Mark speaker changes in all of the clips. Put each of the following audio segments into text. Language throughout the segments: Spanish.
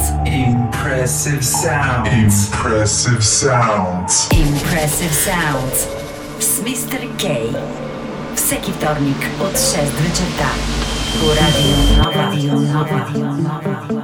Speaker 1: sounds.
Speaker 2: Impressive sounds.
Speaker 3: Impressive sounds.
Speaker 1: Impressive sounds. Z Mr. K. Wszeki wtornik od 6
Speaker 4: do 10. Radio Nowa. Radio nova. Radio Nowa.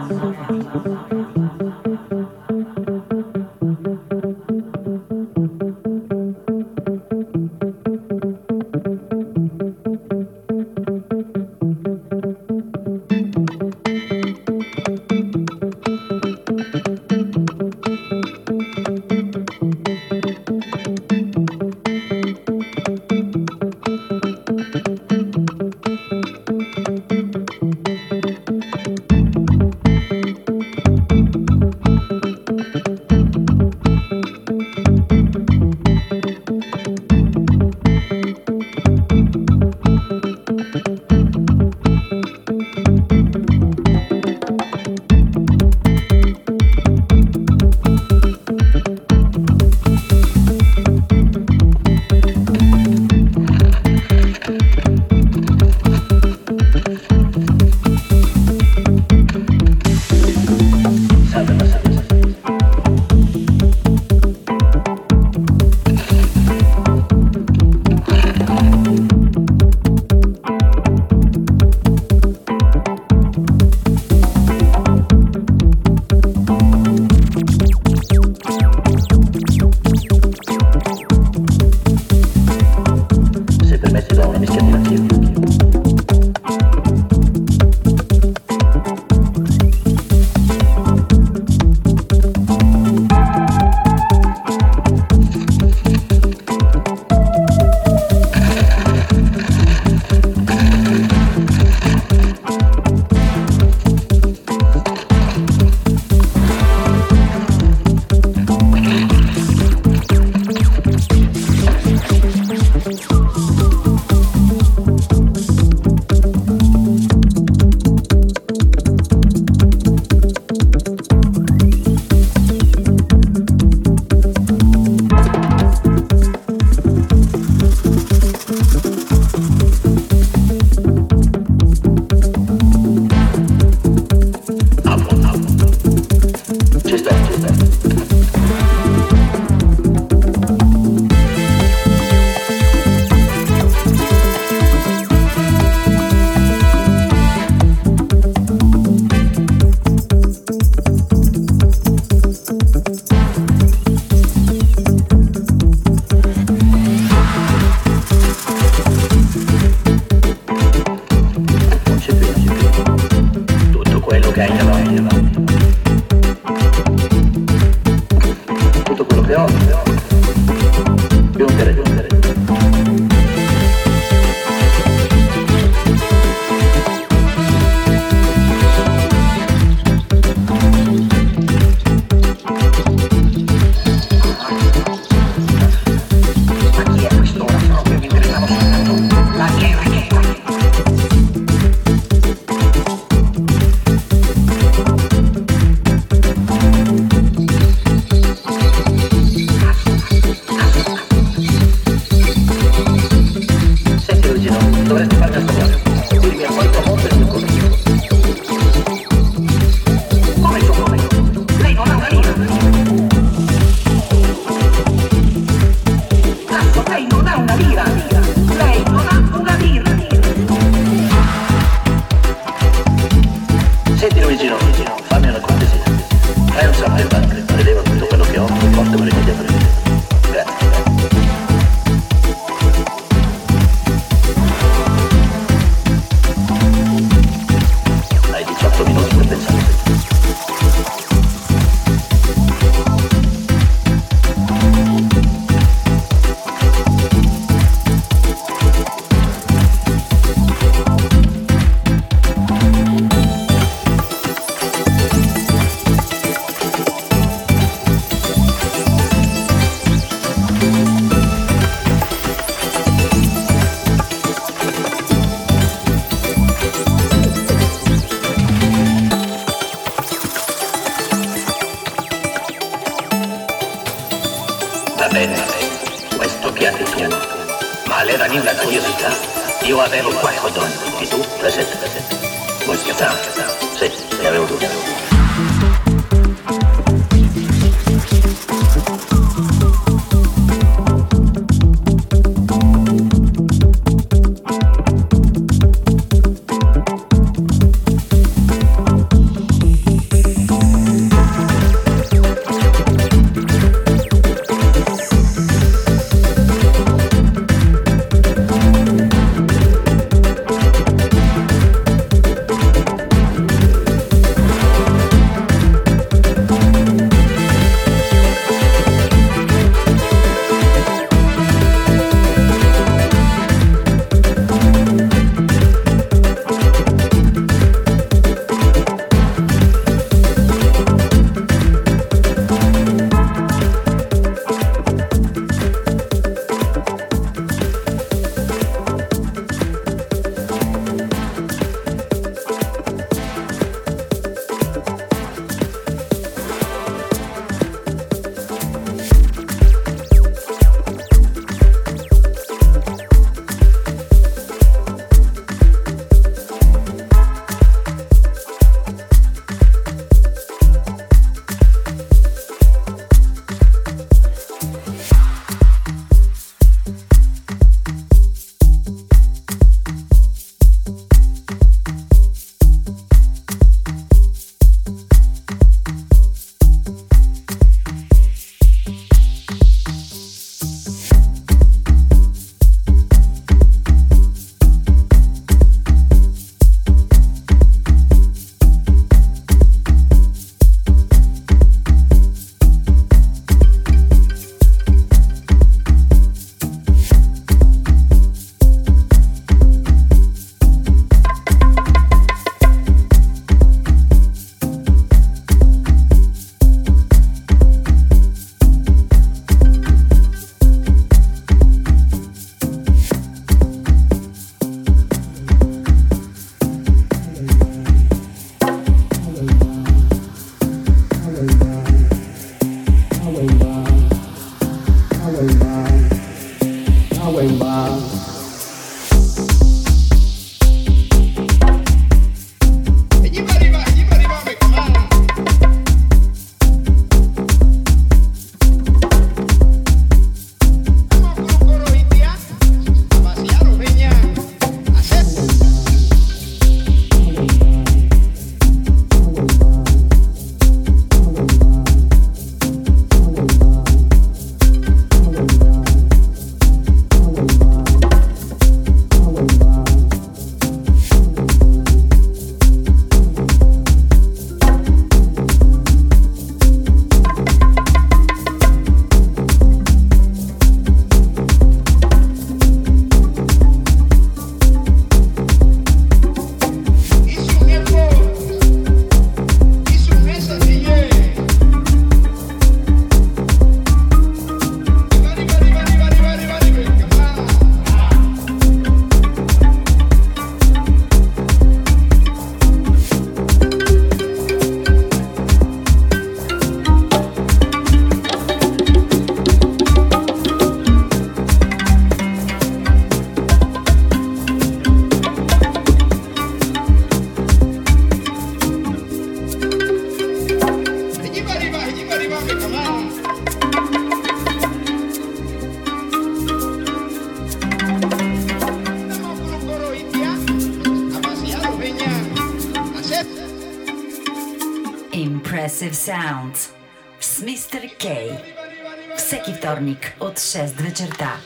Speaker 4: Certa,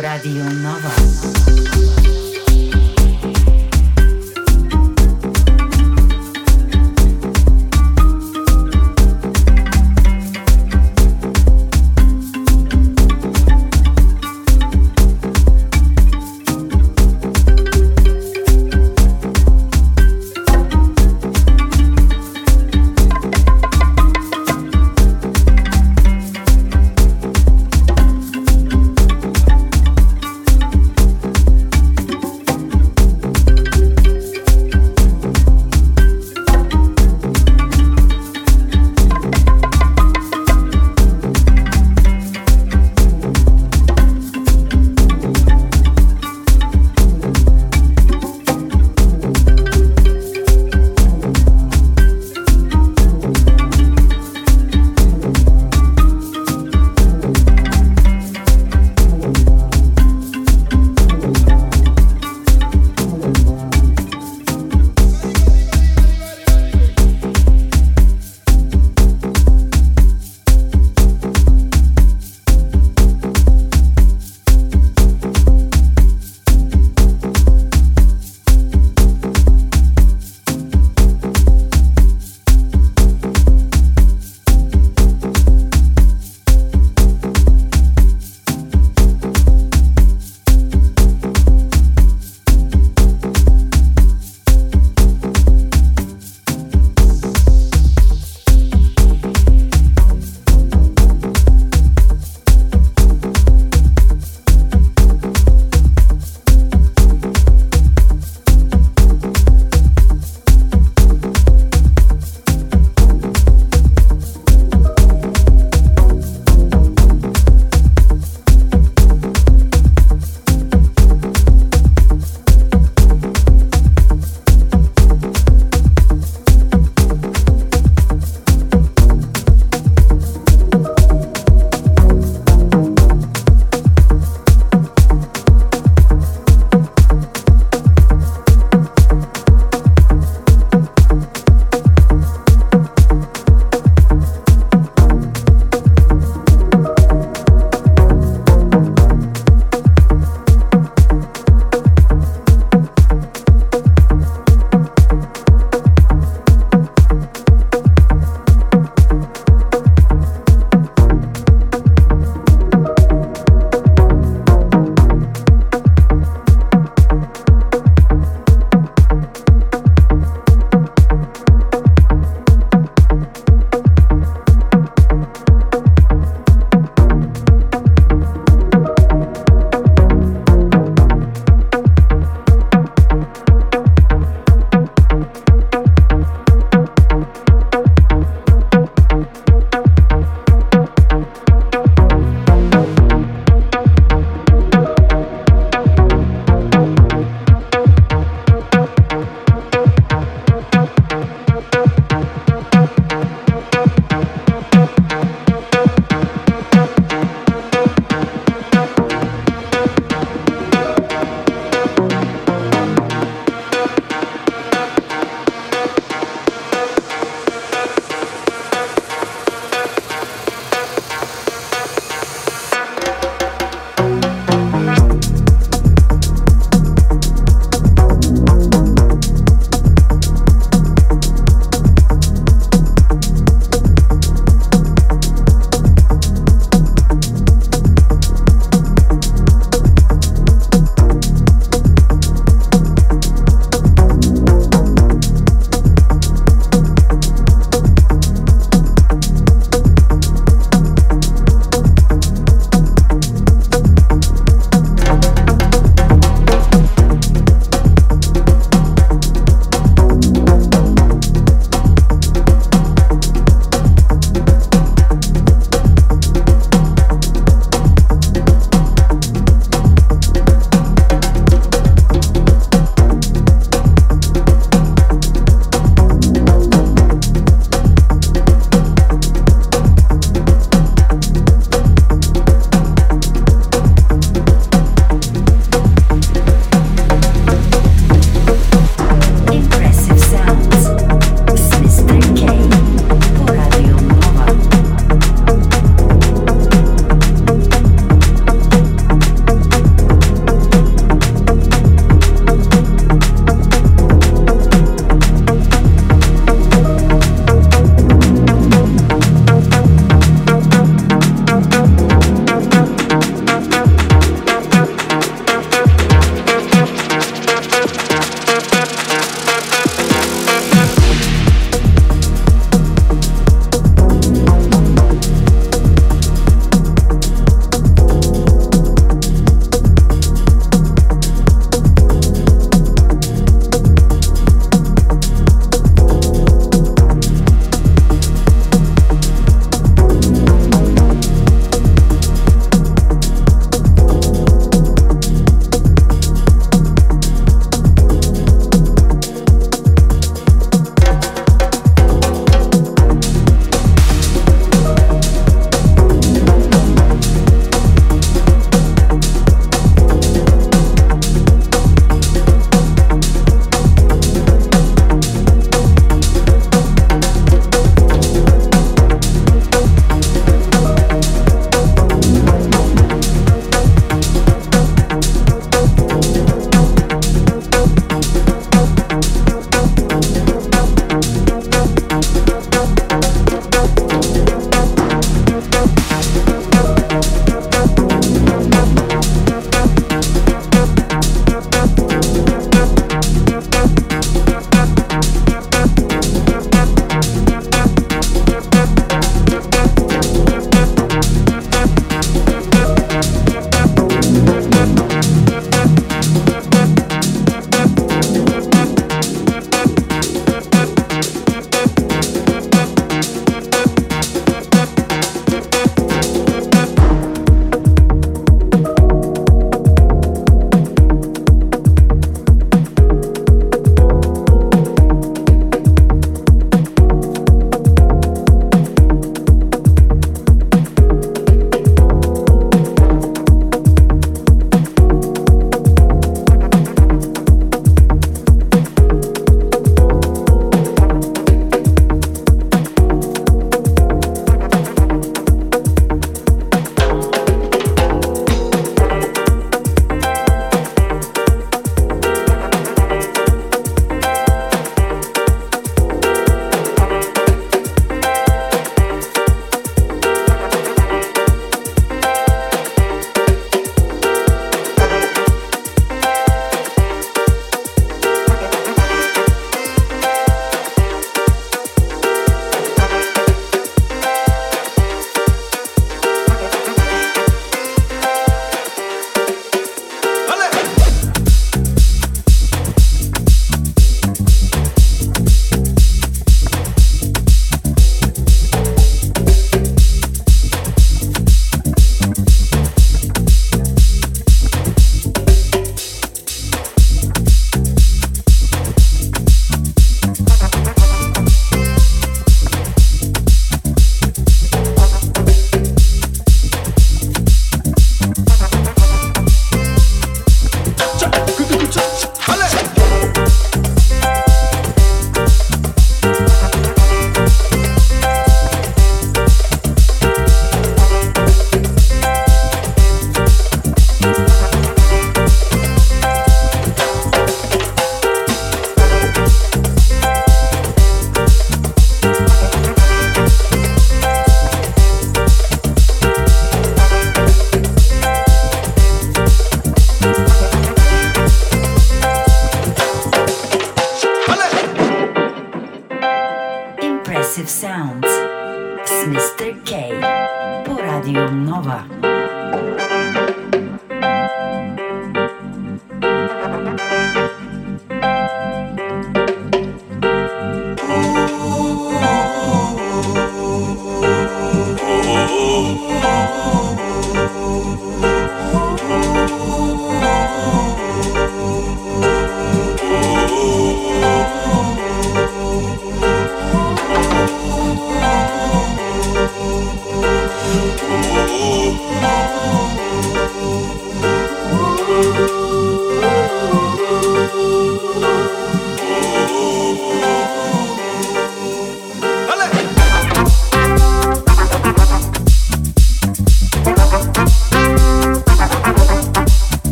Speaker 4: Radio Nova.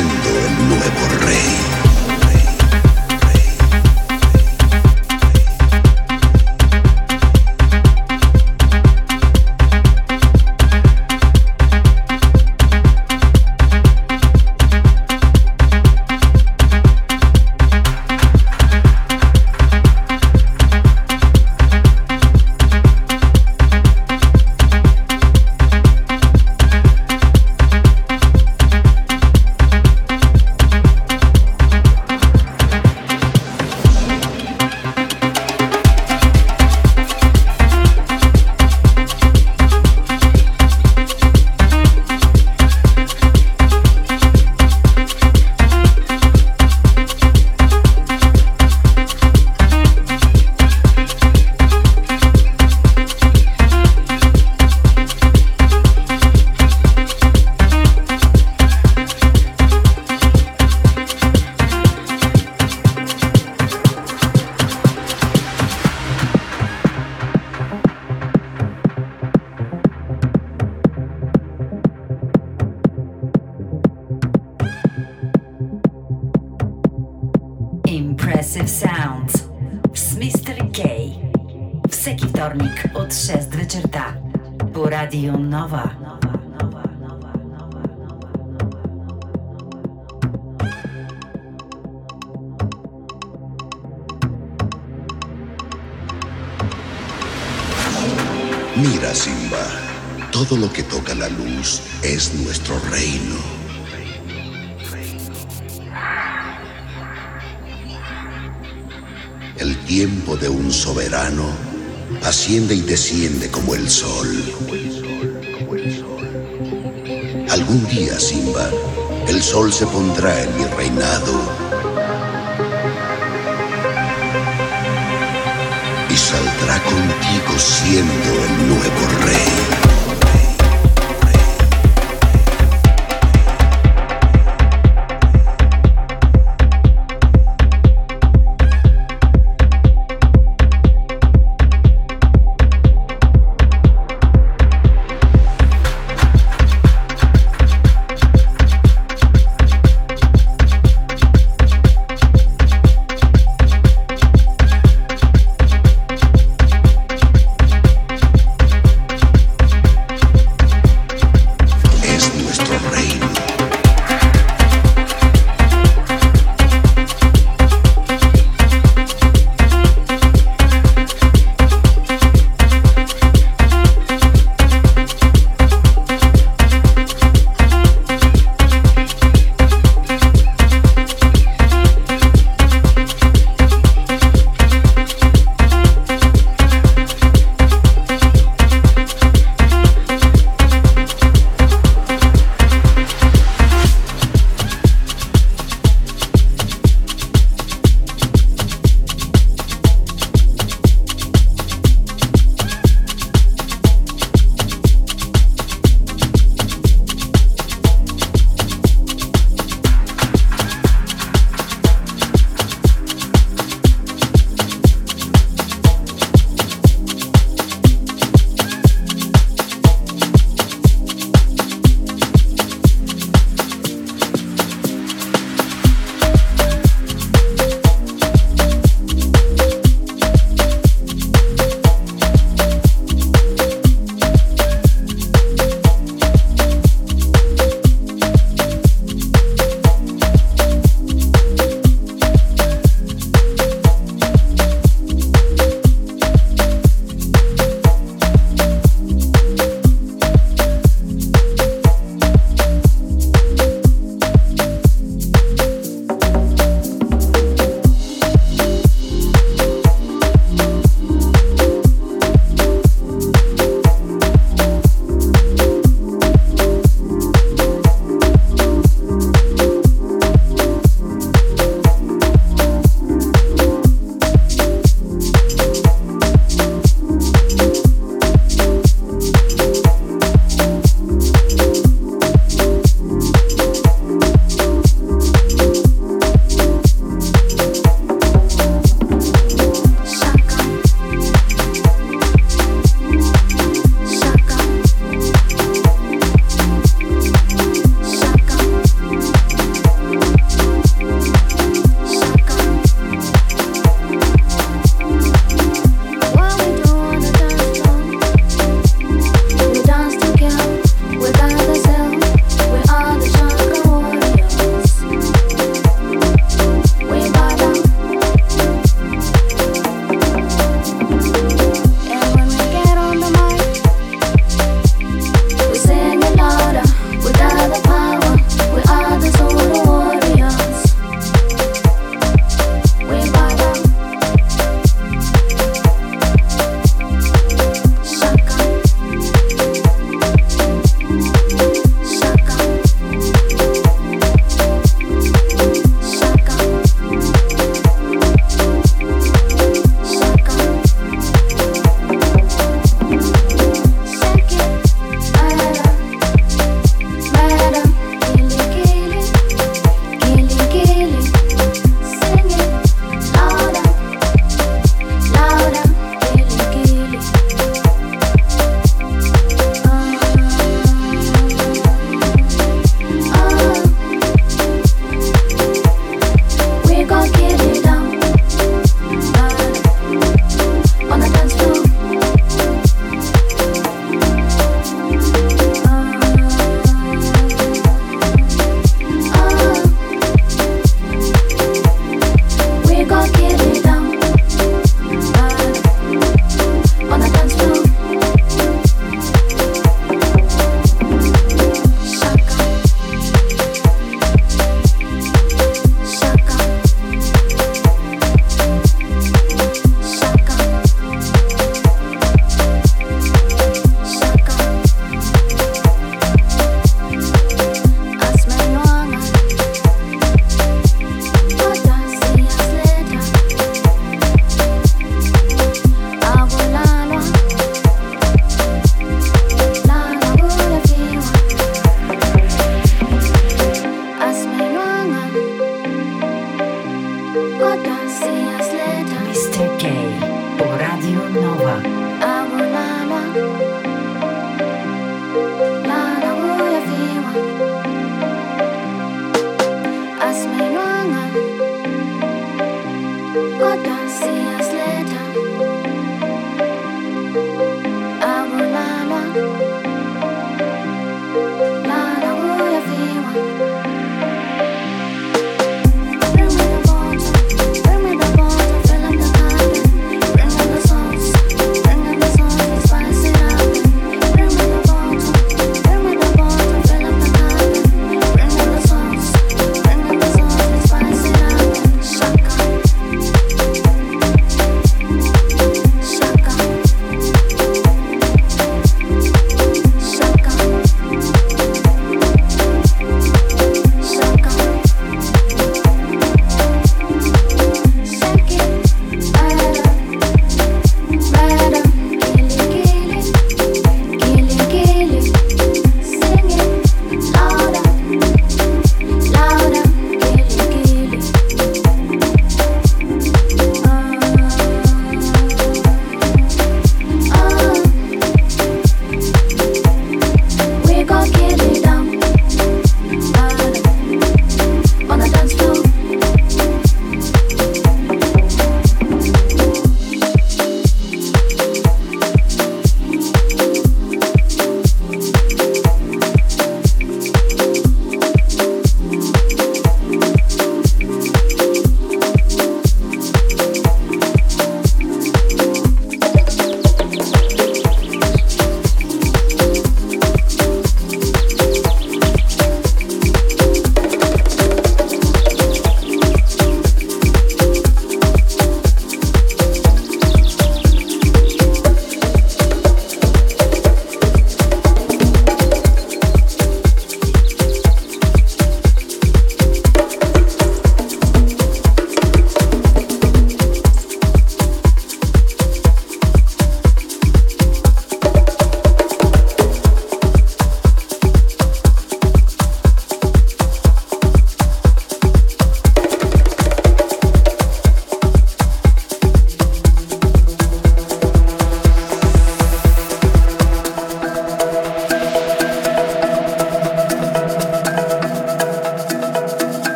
Speaker 4: siendo el nuevo rey. El tiempo de un soberano asciende y desciende como el sol. Algún día, Simba, el sol se pondrá en mi reinado y saldrá contigo siendo el nuevo rey.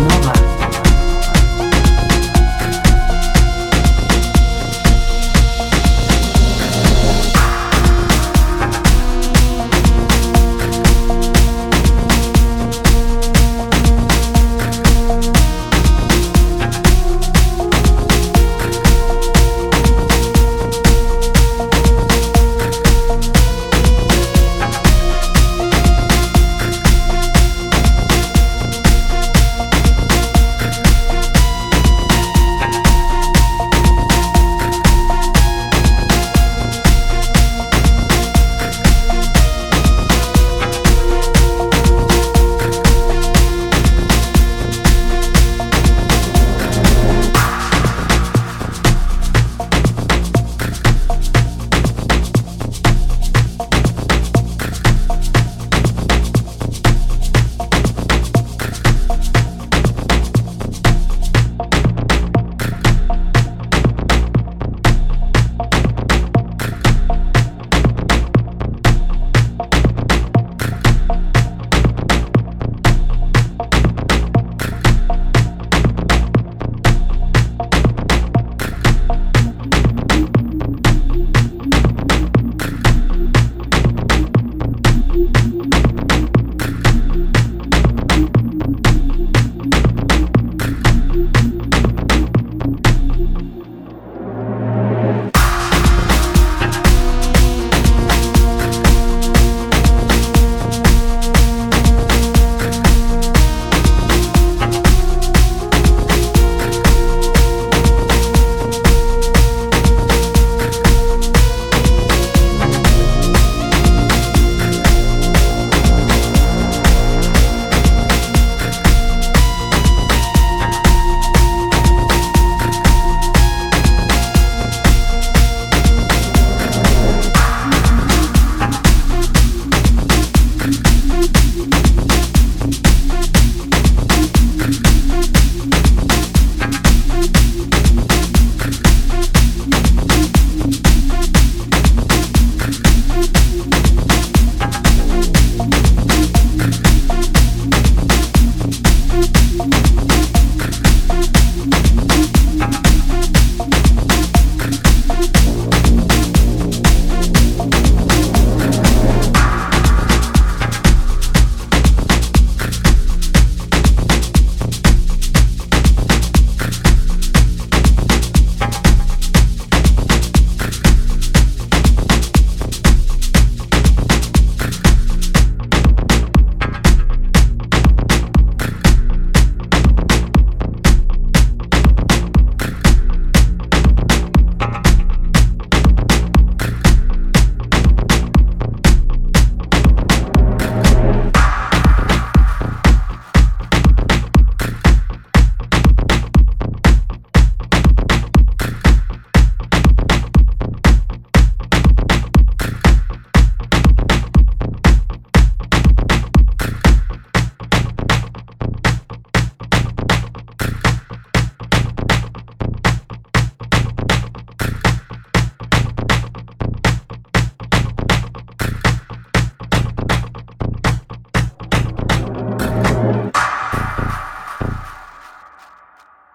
Speaker 5: ножа.